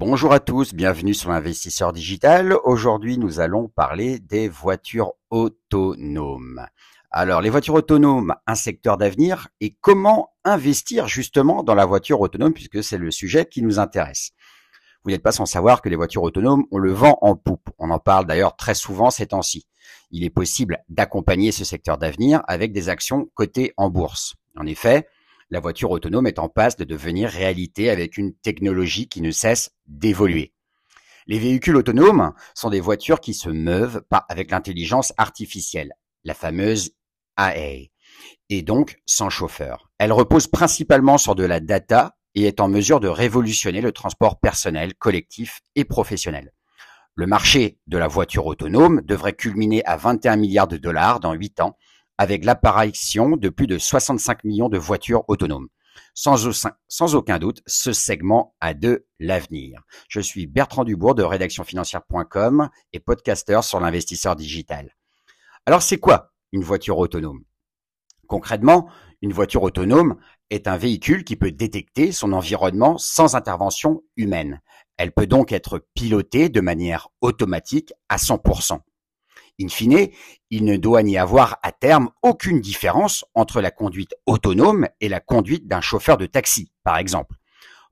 Bonjour à tous, bienvenue sur l'investisseur digital. Aujourd'hui, nous allons parler des voitures autonomes. Alors, les voitures autonomes, un secteur d'avenir et comment investir justement dans la voiture autonome puisque c'est le sujet qui nous intéresse. Vous n'êtes pas sans savoir que les voitures autonomes, on le vend en poupe. On en parle d'ailleurs très souvent ces temps-ci. Il est possible d'accompagner ce secteur d'avenir avec des actions cotées en bourse. En effet, la voiture autonome est en passe de devenir réalité avec une technologie qui ne cesse d'évoluer. Les véhicules autonomes sont des voitures qui se meuvent avec l'intelligence artificielle, la fameuse AA, et donc sans chauffeur. Elle repose principalement sur de la data et est en mesure de révolutionner le transport personnel, collectif et professionnel. Le marché de la voiture autonome devrait culminer à 21 milliards de dollars dans 8 ans avec l'apparition de plus de 65 millions de voitures autonomes. Sans, aucun doute, ce segment a de l'avenir. Je suis Bertrand Dubourg de rédactionfinancière.com et podcasteur sur l'investisseur digital. Alors c'est quoi une voiture autonome? Concrètement, une voiture autonome est un véhicule qui peut détecter son environnement sans intervention humaine. Elle peut donc être pilotée de manière automatique à 100%. In fine, il ne doit n'y avoir à terme aucune différence entre la conduite autonome et la conduite d'un chauffeur de taxi, par exemple.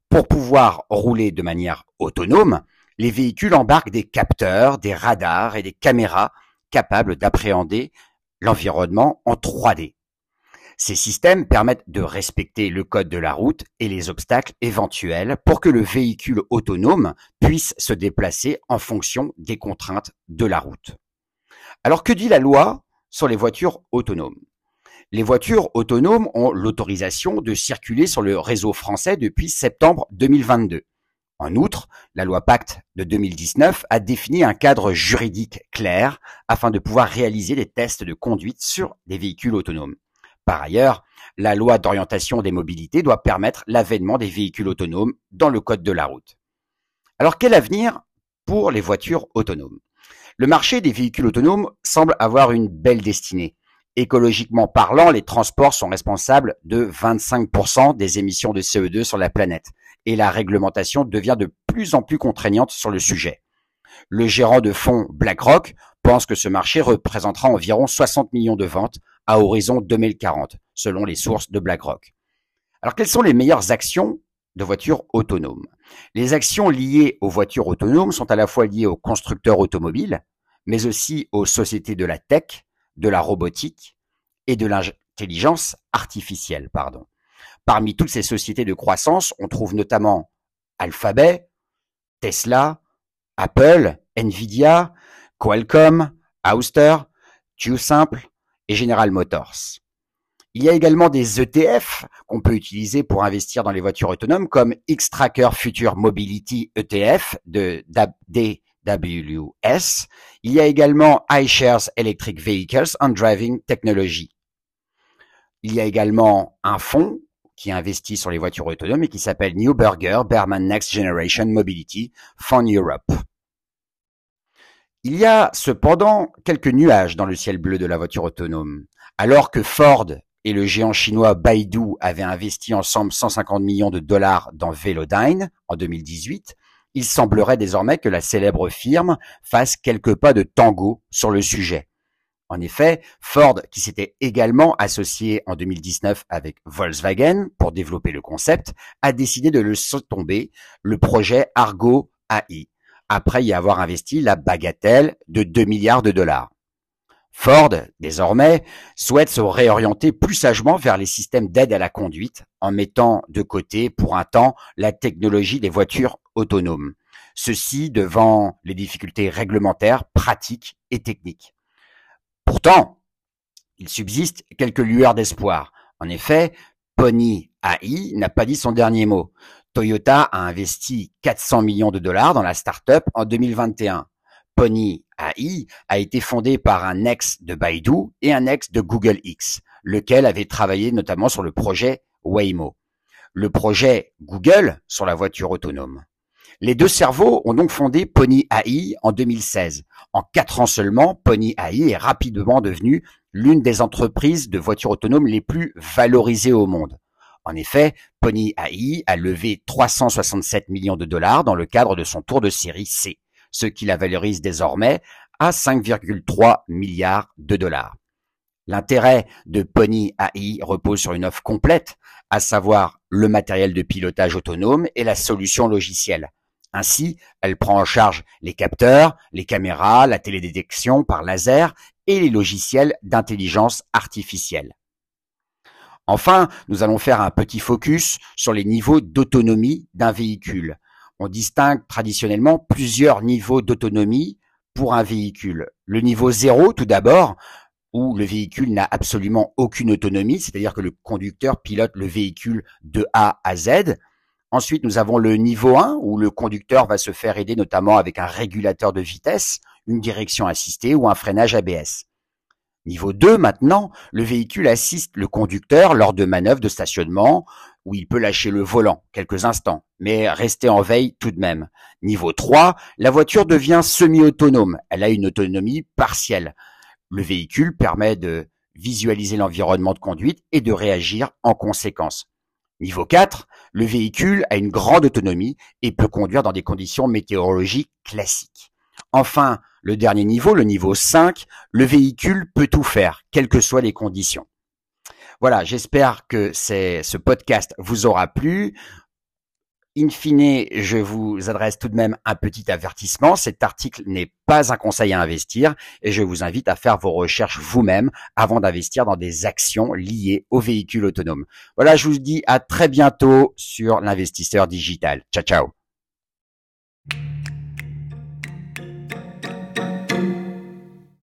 Pour pouvoir rouler de manière autonome, les véhicules embarquent des capteurs, des radars et des caméras capables d'appréhender l'environnement en 3D. Ces systèmes permettent de respecter le code de la route et les obstacles éventuels pour que le véhicule autonome puisse se déplacer en fonction des contraintes de la route. Alors que dit la loi sur les voitures autonomes? Les voitures autonomes ont l'autorisation de circuler sur le réseau français depuis septembre 2022. En outre, la loi Pacte de 2019 a défini un cadre juridique clair afin de pouvoir réaliser des tests de conduite sur des véhicules autonomes. Par ailleurs, la loi d'orientation des mobilités doit permettre l'avènement des véhicules autonomes dans le code de la route. Alors quel avenir pour les voitures autonomes? Le marché des véhicules autonomes semble avoir une belle destinée. Écologiquement parlant, les transports sont responsables de 25% des émissions de CO2 sur la planète et la réglementation devient de plus en plus contraignante sur le sujet. Le gérant de fonds BlackRock pense que ce marché représentera environ 60 millions de ventes à horizon 2040, selon les sources de BlackRock. Alors quelles sont les meilleures actions de voitures autonomes. Les actions liées aux voitures autonomes sont à la fois liées aux constructeurs automobiles, mais aussi aux sociétés de la tech, de la robotique et de l'intelligence artificielle. Pardon. Parmi toutes ces sociétés de croissance, on trouve notamment Alphabet, Tesla, Apple, Nvidia, Qualcomm, Auster, TuSimple et General Motors. Il y a également des ETF qu'on peut utiliser pour investir dans les voitures autonomes comme X-Tracker Future Mobility ETF de DWS. Il y a également iShares Electric Vehicles and Driving Technology. Il y a également un fonds qui investit sur les voitures autonomes et qui s'appelle New Burger Berman Next Generation Mobility Fund Europe. Il y a cependant quelques nuages dans le ciel bleu de la voiture autonome. Alors que Ford et le géant chinois Baidu avaient investi ensemble 150 millions de dollars dans Velodyne en 2018, il semblerait désormais que la célèbre firme fasse quelques pas de tango sur le sujet. En effet, Ford, qui s'était également associé en 2019 avec Volkswagen pour développer le concept, a décidé de le tomber, le projet Argo AI, après y avoir investi la bagatelle de 2 milliards de dollars. Ford, désormais, souhaite se réorienter plus sagement vers les systèmes d'aide à la conduite en mettant de côté pour un temps la technologie des voitures autonomes. Ceci devant les difficultés réglementaires, pratiques et techniques. Pourtant, il subsiste quelques lueurs d'espoir. En effet, Pony AI n'a pas dit son dernier mot. Toyota a investi 400 millions de dollars dans la start-up en 2021. Pony AI a été fondé par un ex de Baidu et un ex de Google X, lequel avait travaillé notamment sur le projet Waymo, le projet Google sur la voiture autonome. Les deux cerveaux ont donc fondé Pony AI en 2016. En quatre ans seulement, Pony AI est rapidement devenue l'une des entreprises de voitures autonomes les plus valorisées au monde. En effet, Pony AI a levé 367 millions de dollars dans le cadre de son tour de série C, ce qui la valorise désormais à 5,3 milliards de dollars. L'intérêt de Pony AI repose sur une offre complète, à savoir le matériel de pilotage autonome et la solution logicielle. Ainsi, elle prend en charge les capteurs, les caméras, la télédétection par laser et les logiciels d'intelligence artificielle. Enfin, nous allons faire un petit focus sur les niveaux d'autonomie d'un véhicule. On distingue traditionnellement plusieurs niveaux d'autonomie pour un véhicule. Le niveau zéro, tout d'abord, où le véhicule n'a absolument aucune autonomie, c'est-à-dire que le conducteur pilote le véhicule de A à Z. Ensuite, nous avons le niveau 1, où le conducteur va se faire aider notamment avec un régulateur de vitesse, une direction assistée ou un freinage ABS. Niveau 2, maintenant, le véhicule assiste le conducteur lors de manœuvres de stationnement où il peut lâcher le volant quelques instants, mais rester en veille tout de même. Niveau 3, la voiture devient semi-autonome. Elle a une autonomie partielle. Le véhicule permet de visualiser l'environnement de conduite et de réagir en conséquence. Niveau 4, le véhicule a une grande autonomie et peut conduire dans des conditions météorologiques classiques. Enfin, le dernier niveau, le niveau 5, le véhicule peut tout faire, quelles que soient les conditions. Voilà, j'espère que ce podcast vous aura plu. In fine, je vous adresse tout de même un petit avertissement. Cet article n'est pas un conseil à investir et je vous invite à faire vos recherches vous-même avant d'investir dans des actions liées aux véhicules autonomes. Voilà, je vous dis à très bientôt sur l'investisseur digital. Ciao, ciao.